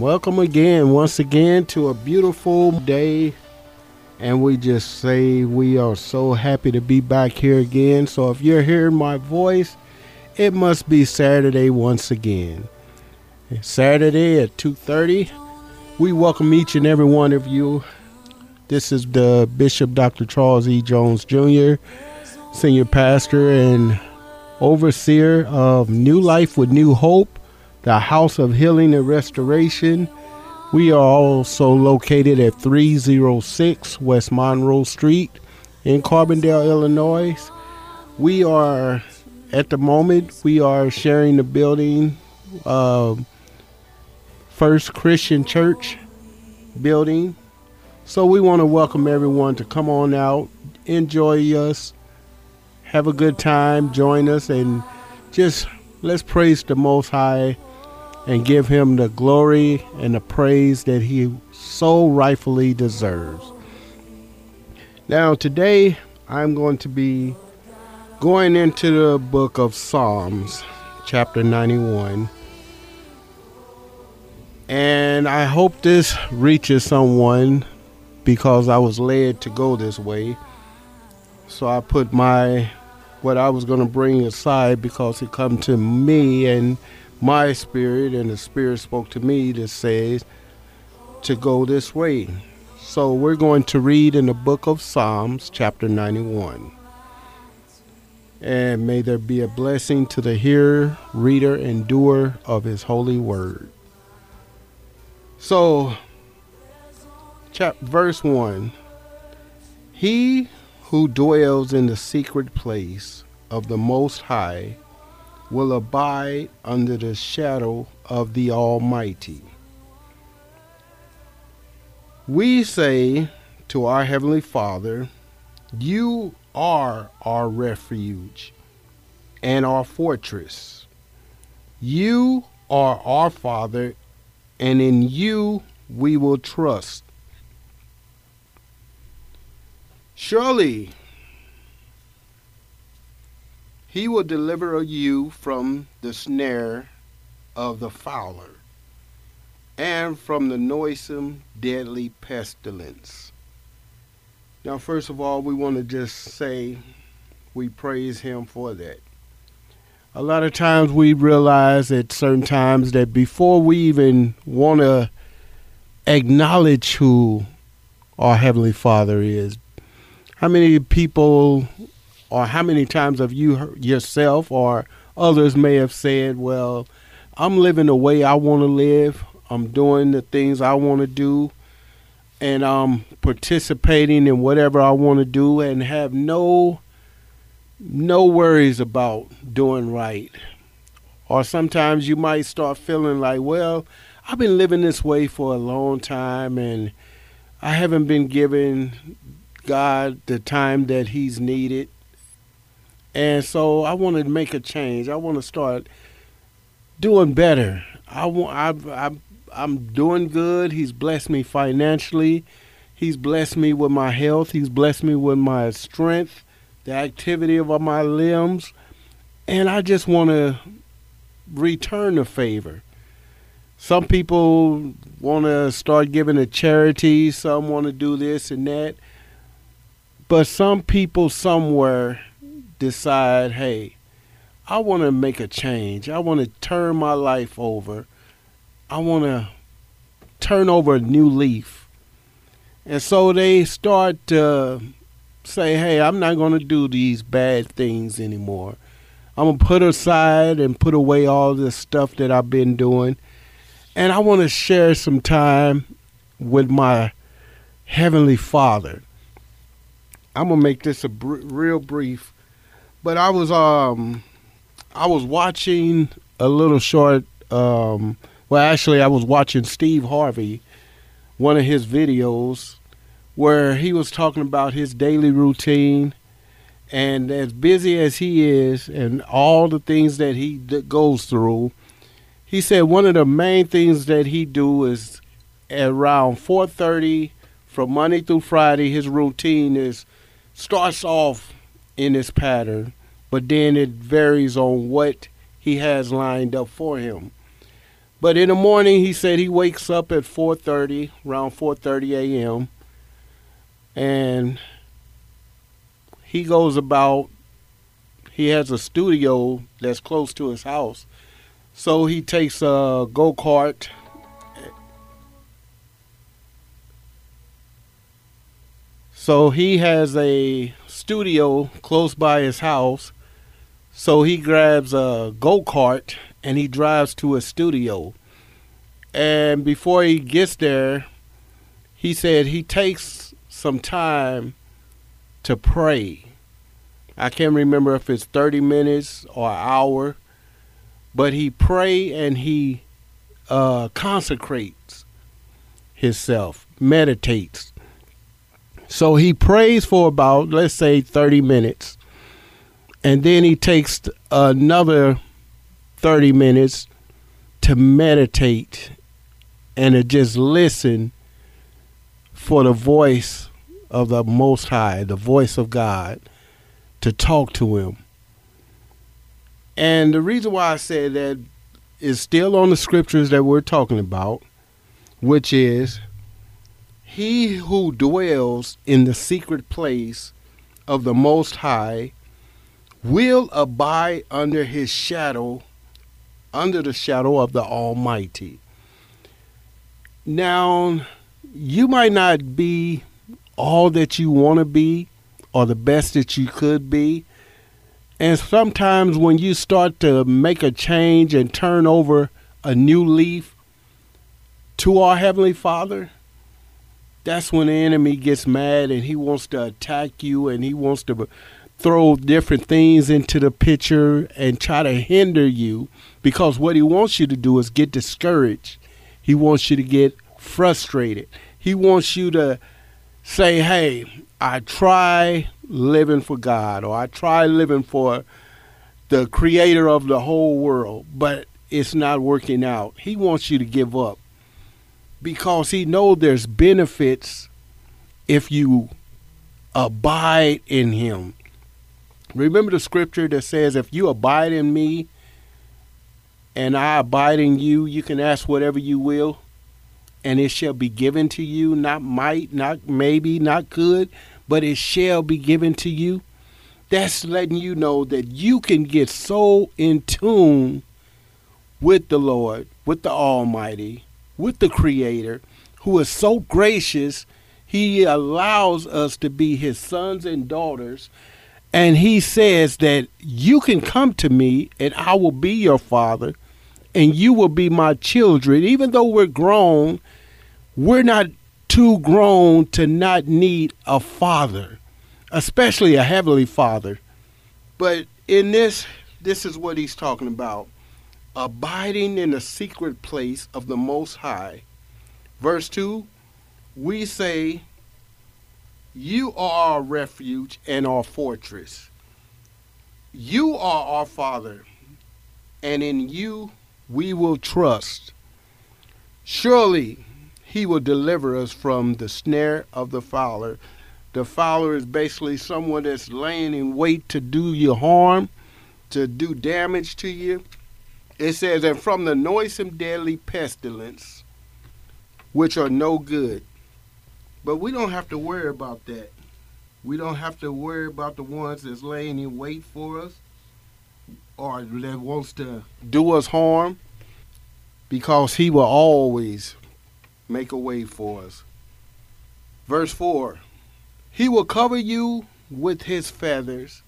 Welcome again, once again, to a beautiful day. And we just say we are so happy to be back here again. So if you're hearing my voice, it must be Saturday once again. Saturday at 2:30. We welcome each and every one of you. This is the Bishop Dr. Charles E. Jones Jr., senior pastor and overseer of New Life with New Hope, the House of Healing and Restoration. We are also located at 306 West Monroe Street in Carbondale, Illinois. We are, at the moment, we are sharing the building, uh, First Christian Church building. So we want to welcome everyone to come on out, enjoy us, have a good time, join us, and just let's praise the Most High and give him the glory and the praise that he so rightfully deserves. Now, today I'm going to be going into the book of Psalms, chapter 91. And I hope this reaches someone because I was led to go this way. So I put my what I was going to bring aside because it come to me and my spirit and the spirit spoke to me that says to go this way. So we're going to read in the book of Psalms chapter 91. And may there be a blessing to the hearer, reader, and doer of his holy word. So, chap- verse 1 He who dwells in the secret place of the Most High will abide under the shadow of the Almighty. We say to our Heavenly Father, You are our refuge and our fortress. You are our Father, and in you we will trust. Surely he will deliver you from the snare of the fowler and from the noisome, deadly pestilence. Now, first of all, we want to just say we praise him for that. A lot of times we realize at certain times that before we even want to acknowledge who our Heavenly Father is, how many people or how many times have you yourself or others may have said, Well, I'm living the way I want to live, I'm doing the things I want to do, and I'm participating in whatever I want to do and have no no worries about doing right. Or sometimes you might start feeling like, well, I've been living this way for a long time and I haven't been giving God the time that He's needed. And so I want to make a change. I want to start doing better. I want. I, I, I'm doing good. He's blessed me financially. He's blessed me with my health. He's blessed me with my strength, the activity of my limbs, and I just want to return the favor. Some people want to start giving to charity. Some want to do this and that. But some people somewhere decide, hey, I want to make a change. I want to turn my life over. I want to turn over a new leaf. And so they start to say, hey, I'm not going to do these bad things anymore. I'm going to put aside and put away all this stuff that I've been doing. And I want to share some time with my Heavenly Father. I'm gonna make this a br- real brief, but I was um I was watching a little short. Um, well, actually, I was watching Steve Harvey, one of his videos, where he was talking about his daily routine, and as busy as he is, and all the things that he d- goes through, he said one of the main things that he do is around 4:30 from Monday through Friday. His routine is starts off in this pattern, but then it varies on what he has lined up for him. But in the morning, he said he wakes up at 4:30, around 4:30 a.m. and he goes about he has a studio that's close to his house. So he takes a go-kart So he has a studio close by his house. So he grabs a go kart and he drives to a studio. And before he gets there, he said he takes some time to pray. I can't remember if it's 30 minutes or an hour, but he pray and he uh, consecrates himself, meditates. So he prays for about, let's say, 30 minutes. And then he takes another 30 minutes to meditate and to just listen for the voice of the Most High, the voice of God, to talk to him. And the reason why I say that is still on the scriptures that we're talking about, which is he who dwells in the secret place of the Most High will abide under his shadow, under the shadow of the Almighty. Now, you might not be all that you want to be or the best that you could be. And sometimes when you start to make a change and turn over a new leaf to our Heavenly Father, that's when the enemy gets mad and he wants to attack you and he wants to throw different things into the picture and try to hinder you because what he wants you to do is get discouraged. He wants you to get frustrated. He wants you to say, hey, I try living for God or I try living for the creator of the whole world, but it's not working out. He wants you to give up because he knows there's benefits if you abide in him. Remember the scripture that says, If you abide in me and I abide in you, you can ask whatever you will, and it shall be given to you. Not might, not maybe, not could, but it shall be given to you. That's letting you know that you can get so in tune with the Lord, with the Almighty, with the Creator, who is so gracious, He allows us to be His sons and daughters. And He says that you can come to me and I will be your Father and you will be my children. Even though we're grown, we're not too grown to not need a father, especially a heavenly father. But in this, this is what he's talking about abiding in the secret place of the Most High. Verse 2 we say, You are our refuge and our fortress. You are our Father, and in you we will trust. Surely he will deliver us from the snare of the fowler. The fowler is basically someone that's laying in wait to do you harm, to do damage to you. It says, and from the noisome deadly pestilence, which are no good. But we don't have to worry about that. We don't have to worry about the ones that's laying in wait for us or that wants to do us harm because he will always make a way for us. Verse 4 He will cover you with his feathers,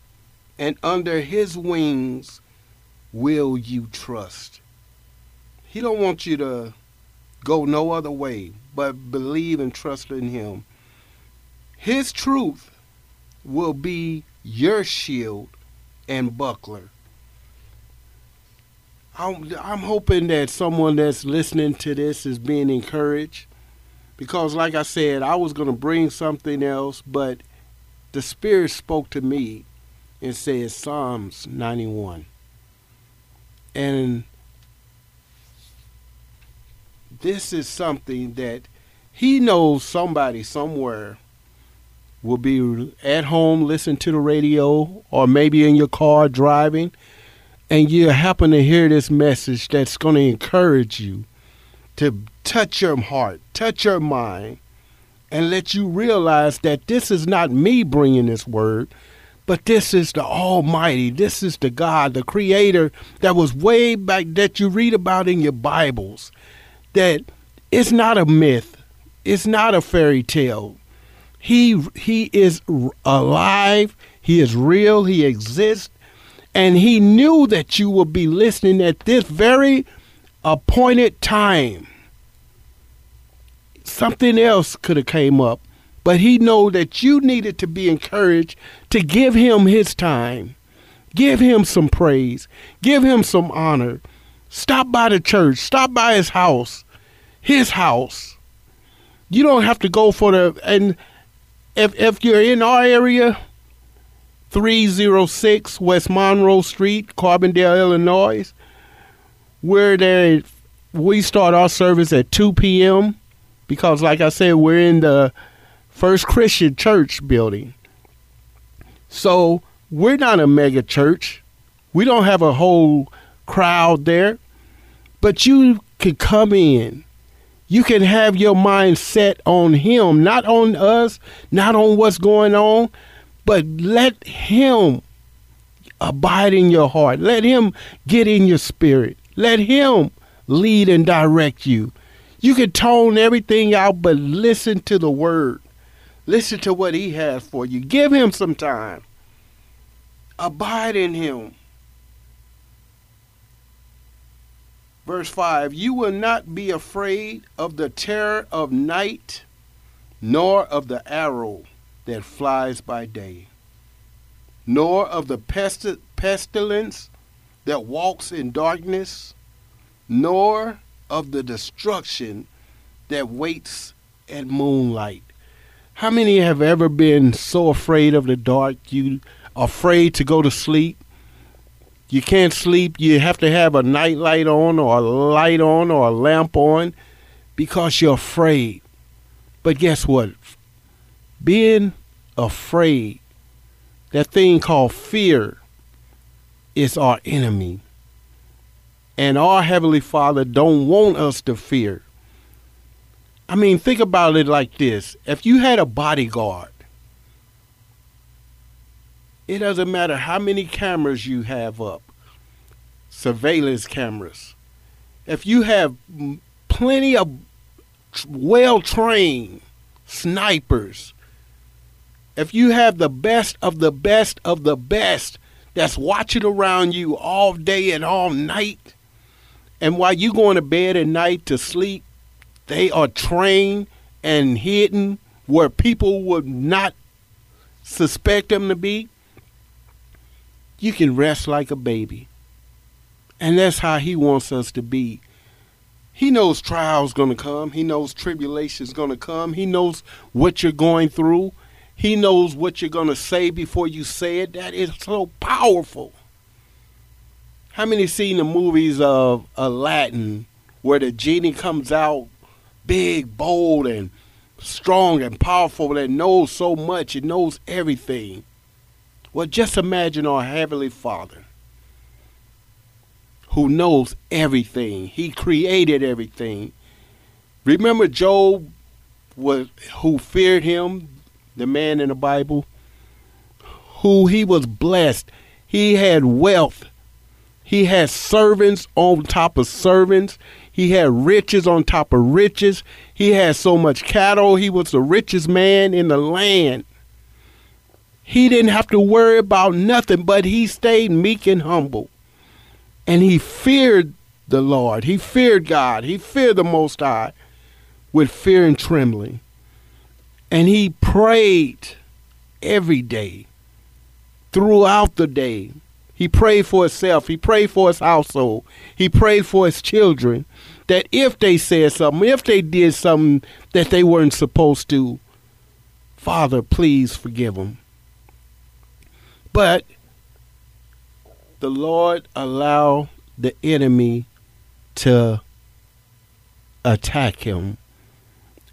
and under his wings will you trust? He don't want you to go no other way but believe and trust in him. His truth will be your shield and buckler. I'm, I'm hoping that someone that's listening to this is being encouraged because, like I said, I was going to bring something else, but the Spirit spoke to me and said Psalms 91. And this is something that he knows somebody somewhere will be at home listening to the radio or maybe in your car driving. And you happen to hear this message that's going to encourage you to touch your heart, touch your mind, and let you realize that this is not me bringing this word, but this is the Almighty. This is the God, the Creator that was way back that you read about in your Bibles. That it's not a myth, it's not a fairy tale. He he is alive. He is real. He exists, and he knew that you would be listening at this very appointed time. Something else could have came up, but he know that you needed to be encouraged to give him his time. Give him some praise. Give him some honor. Stop by the church. Stop by his house. His house. You don't have to go for the and if if you're in our area, 306 West Monroe Street, Carbondale, Illinois, where there we start our service at 2 p.m. because like I said, we're in the First Christian Church building. So we're not a mega church. We don't have a whole crowd there. But you can come in. You can have your mind set on Him, not on us, not on what's going on, but let Him abide in your heart. Let Him get in your spirit. Let Him lead and direct you. You can tone everything out, but listen to the Word. Listen to what He has for you. Give Him some time. Abide in Him. Verse 5 You will not be afraid of the terror of night, nor of the arrow that flies by day, nor of the pesti- pestilence that walks in darkness, nor of the destruction that waits at moonlight. How many have ever been so afraid of the dark you afraid to go to sleep? You can't sleep. You have to have a night light on or a light on or a lamp on because you're afraid. But guess what? Being afraid, that thing called fear, is our enemy. And our Heavenly Father don't want us to fear. I mean, think about it like this. If you had a bodyguard, it doesn't matter how many cameras you have up, surveillance cameras. If you have plenty of well trained snipers, if you have the best of the best of the best that's watching around you all day and all night, and while you're going to bed at night to sleep, they are trained and hidden where people would not suspect them to be. You can rest like a baby. And that's how he wants us to be. He knows trials going to come. He knows tribulations going to come. He knows what you're going through. He knows what you're going to say before you say it. That is so powerful. How many seen the movies of Aladdin where the genie comes out big, bold, and strong and powerful that knows so much, it knows everything? Well, just imagine our Heavenly Father who knows everything. He created everything. Remember Job was who feared him, the man in the Bible, who he was blessed. He had wealth. He had servants on top of servants. He had riches on top of riches. He had so much cattle. He was the richest man in the land. He didn't have to worry about nothing, but he stayed meek and humble. And he feared the Lord. He feared God. He feared the Most High with fear and trembling. And he prayed every day, throughout the day. He prayed for himself. He prayed for his household. He prayed for his children that if they said something, if they did something that they weren't supposed to, Father, please forgive them. But the Lord allow the enemy to attack him.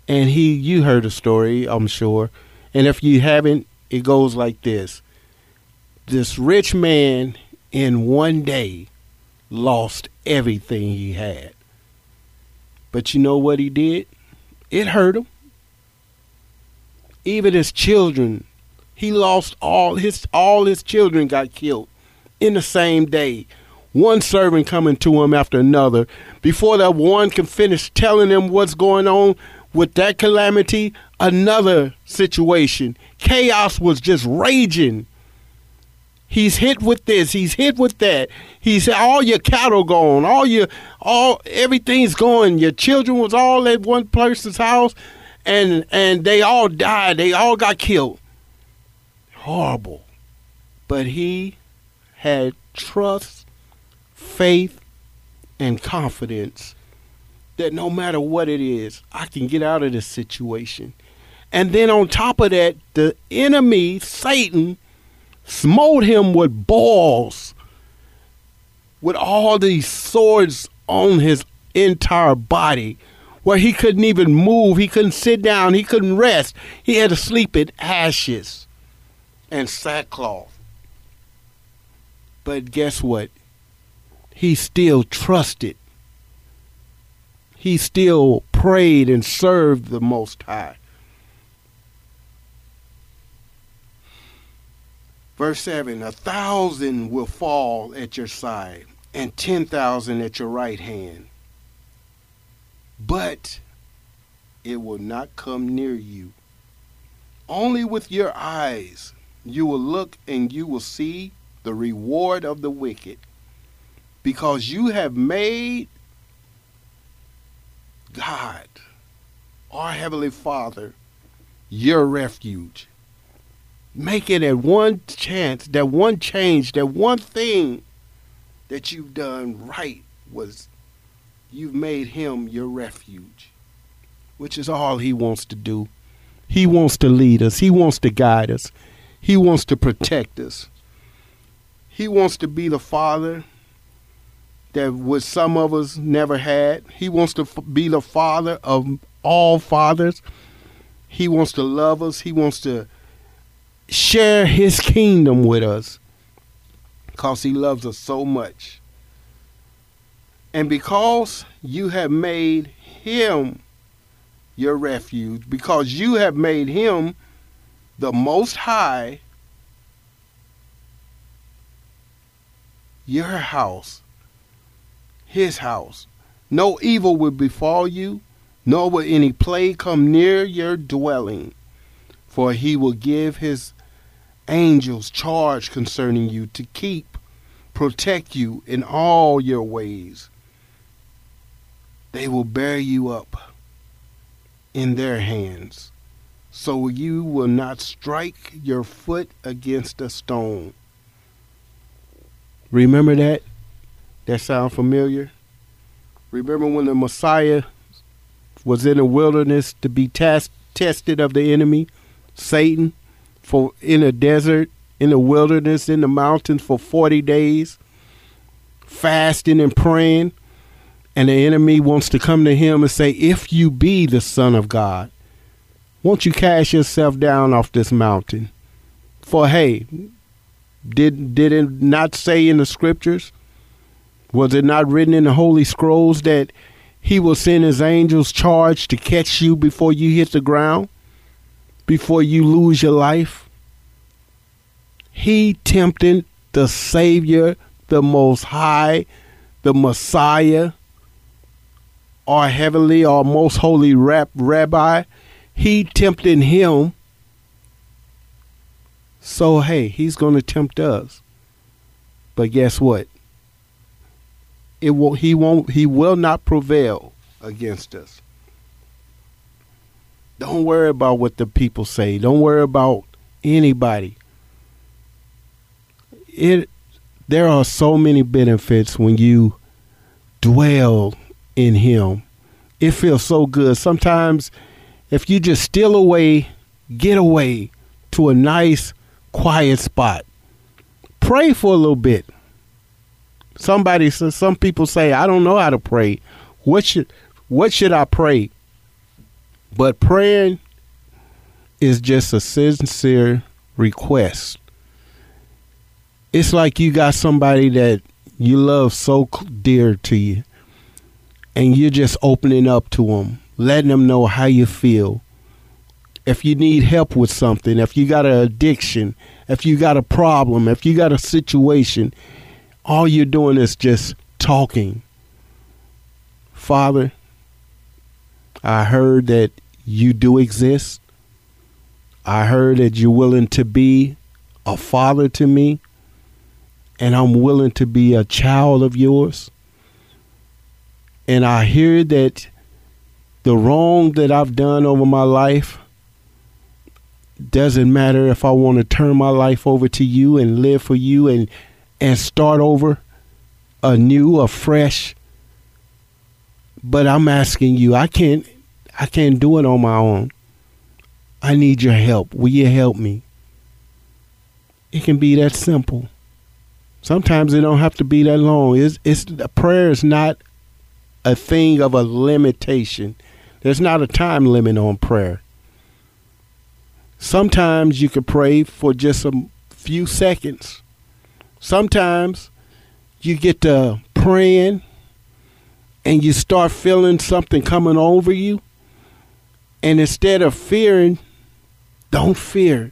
And he you heard the story, I'm sure. And if you haven't, it goes like this. This rich man in one day lost everything he had. But you know what he did? It hurt him. Even his children, he lost all his all his children got killed in the same day. One servant coming to him after another. Before that one can finish telling him what's going on with that calamity, another situation. Chaos was just raging. He's hit with this. He's hit with that. He's all your cattle gone. All your all everything's gone. Your children was all at one person's house, and and they all died. They all got killed. Horrible, but he had trust, faith, and confidence that no matter what it is, I can get out of this situation. And then on top of that, the enemy, Satan smote him with balls, with all these swords on his entire body, where he couldn't even move, he couldn't sit down, he couldn't rest. He had to sleep in ashes and sackcloth. But guess what? He still trusted. He still prayed and served the Most High. Verse 7 A thousand will fall at your side, and ten thousand at your right hand, but it will not come near you. Only with your eyes you will look and you will see the reward of the wicked, because you have made God, our Heavenly Father, your refuge make it at one chance, that one change, that one thing that you've done right was you've made him your refuge, which is all he wants to do. He wants to lead us, he wants to guide us, he wants to protect us. He wants to be the father that what some of us never had. He wants to be the father of all fathers. He wants to love us. He wants to share his kingdom with us because he loves us so much. And because you have made him your refuge, because you have made him the most high, your house, his house. No evil will befall you, nor will any plague come near your dwelling. For he will give his angels charge concerning you to keep, protect you in all your ways. They will bear you up in their hands, so you will not strike your foot against a stone. Remember that? That sound familiar? Remember when the Messiah was in the wilderness to be test, tested of the enemy, Satan? For in a desert, in the wilderness, in the mountains for 40 days, fasting and praying. And the enemy wants to come to him and say, If you be the Son of God, won't you cast yourself down off this mountain? For hey, did did it not say in the scriptures? Was it not written in the holy scrolls that he will send his angels charge to catch you before you hit the ground? Before you lose your life? He tempted the Savior, the Most High, the Messiah, our heavenly, our most holy rab- rabbi. He tempted him. So, hey, he's going to tempt us. But guess what? It will, he won't he will not prevail against us. Don't worry about what the people say. Don't worry about anybody. It there are so many benefits when you dwell in him. It feels so good. Sometimes if you just steal away, get away to a nice quiet spot. Pray for a little bit. Somebody some people say, I don't know how to pray. What should what should I pray? But praying is just a sincere request. it's like you got somebody that you love so dear to you, and you're just opening up to them, letting them know how you feel. If you need help with something, if you got an addiction, if you got a problem, if you got a situation, all you're doing is just talking. Father, I heard that you do exist. I heard that you're willing to be a father to me, and I'm willing to be a child of yours. And I hear that the wrong that I've done over my life doesn't matter if I want to turn my life over to you and live for you and and start over anew, afresh. But I'm asking you, I can't I can't do it on my own. I need your help. Will you help me? It can be that simple. Sometimes it don't have to be that long. It's it's prayer is not a thing of a limitation. There's not a time limit on prayer. Sometimes you can pray for just a few seconds. Sometimes you get to praying and you start feeling something coming over you. And instead of fearing, don't fear.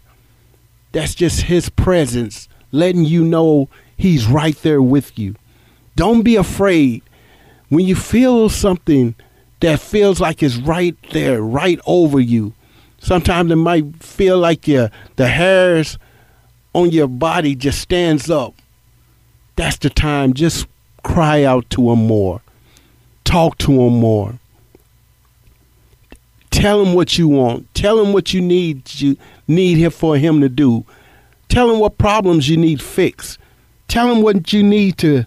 That's just his presence letting you know he's right there with you. Don't be afraid. When you feel something that feels like it's right there, right over you, sometimes it might feel like your the hairs on your body just stands up. That's the time. Just cry out to him more. Talk to him more. Tell him what you want. Tell him what you need you need him for him to do. Tell him what problems you need fixed. Tell him what you need to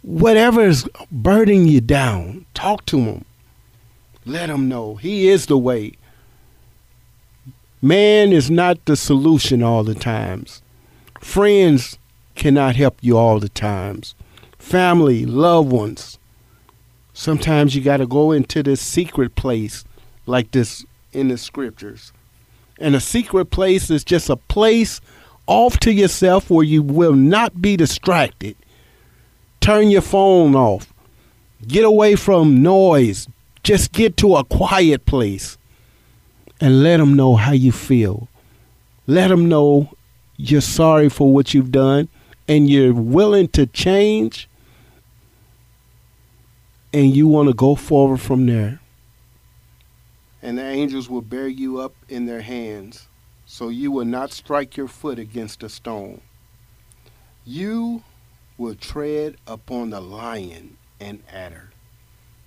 whatever is burdening you down. Talk to him. Let him know he is the way. Man is not the solution all the times. Friends cannot help you all the times. Family, loved ones. Sometimes you got to go into this secret place like this in the scriptures. And a secret place is just a place off to yourself where you will not be distracted. Turn your phone off. Get away from noise. Just get to a quiet place and let them know how you feel. Let them know you're sorry for what you've done and you're willing to change and you want to go forward from there and the angels will bear you up in their hands, so you will not strike your foot against a stone. You will tread upon the lion and adder,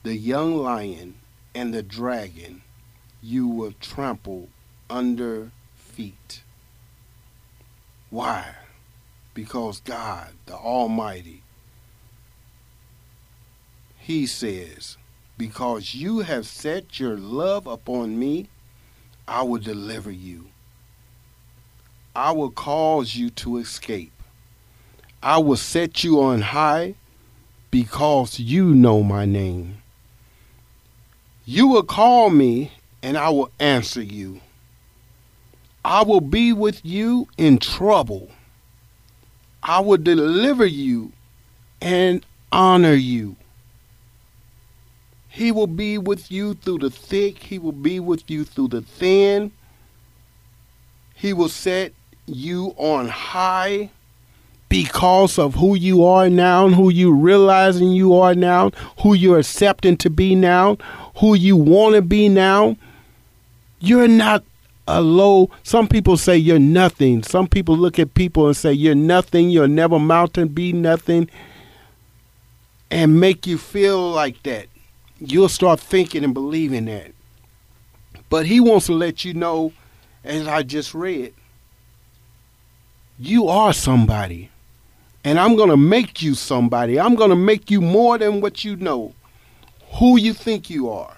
the young lion and the dragon you will trample under feet. Why? Because God, the Almighty, He says, because you have set your love upon me, I will deliver you. I will cause you to escape. I will set you on high because you know my name. You will call me and I will answer you. I will be with you in trouble. I will deliver you and honor you. He will be with you through the thick. He will be with you through the thin. He will set you on high because of who you are now, who you realizing you are now, who you're accepting to be now, who you want to be now. You're not a low. Some people say you're nothing. Some people look at people and say you're nothing. You'll never mountain be nothing, and make you feel like that you'll start thinking and believing that. But he wants to let you know, as I just read, you are somebody. And I'm going to make you somebody. I'm going to make you more than what you know, who you think you are.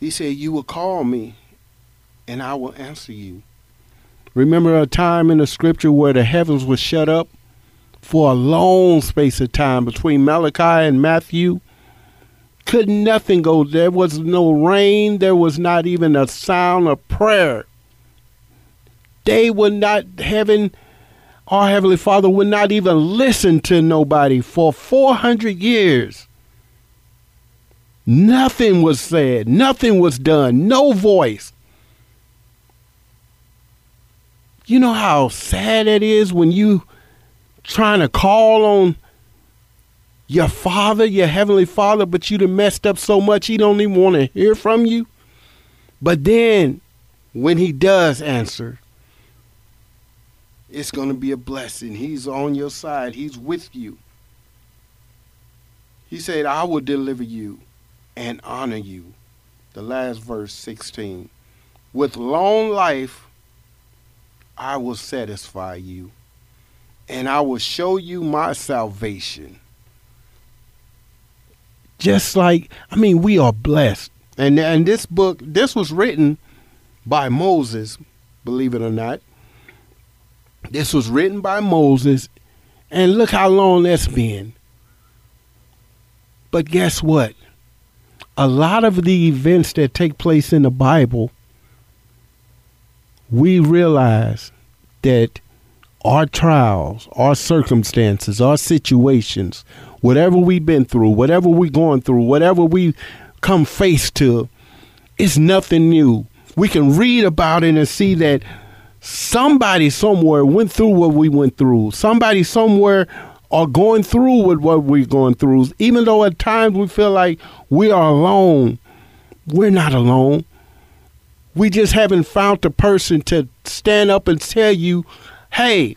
He said, You will call me, and I will answer you. Remember a time in the scripture where the heavens were shut up for a long space of time between Malachi and Matthew? Could nothing go. There was no rain. There was not even a sound of prayer. They were not having our Heavenly Father would not even listen to nobody for 400 years. Nothing was said, nothing was done, no voice. You know how sad it is when you trying to call on your father, your heavenly father, but you done messed up so much he don't even want to hear from you. But then when he does answer, it's going to be a blessing. He's on your side. He's with you. He said, I will deliver you and honor you. The last verse 16. With long life, I will satisfy you, and I will show you my salvation. Just like, I mean, we are blessed. And, and this book, this was written by Moses, believe it or not. This was written by Moses, and look how long that's been. But guess what? A lot of the events that take place in the Bible, we realize that our trials, our circumstances, our situations, whatever we've been through, whatever we're going through, whatever we come face to, it's nothing new. We can read about it and see that somebody somewhere went through what we went through. Somebody somewhere are going through with what we're going through. Even though at times we feel like we are alone, we're not alone. We just haven't found the person to stand up and tell you, hey,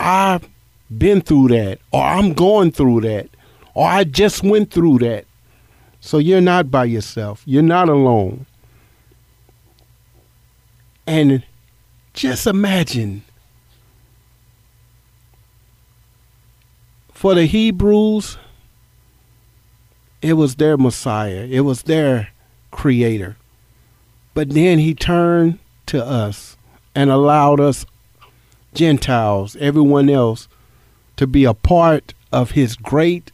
I've been through that, or I'm going through that, or I just went through that. So you're not by yourself. You're not alone. And just imagine for the Hebrews, it was their Messiah, it was their creator. But then he turned to us and allowed us, Gentiles, everyone else, to be a part of his great,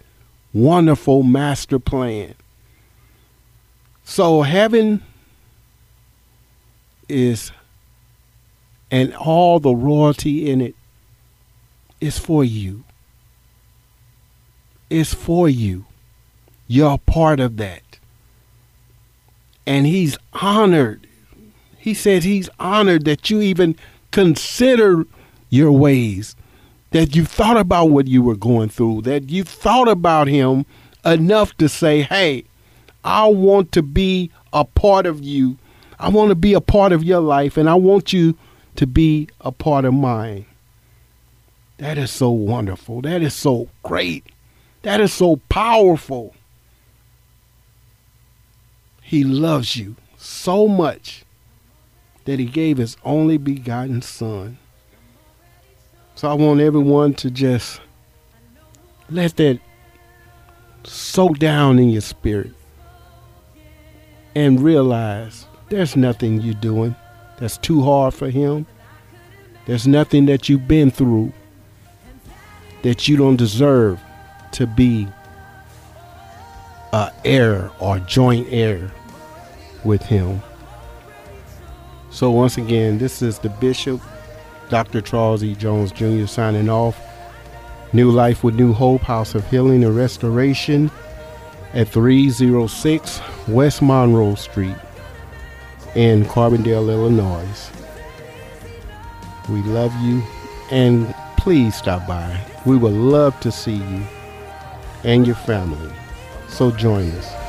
wonderful master plan. So heaven is and all the royalty in it is for you. It's for you. You're a part of that. And he's honored. He says he's honored that you even consider your ways, that you thought about what you were going through, that you thought about him enough to say, hey, I want to be a part of you. I want to be a part of your life, and I want you to be a part of mine. That is so wonderful. That is so great. That is so powerful. He loves you so much that he gave his only begotten son. So I want everyone to just let that soak down in your spirit and realize there's nothing you're doing that's too hard for him. There's nothing that you've been through that you don't deserve to be a heir or joint heir with him. So once again, this is the Bishop, Dr. Charles E. Jones Jr. signing off. New Life with New Hope, House of Healing and Restoration at 306 West Monroe Street in Carbondale, Illinois. We love you and please stop by. We would love to see you and your family. So join us.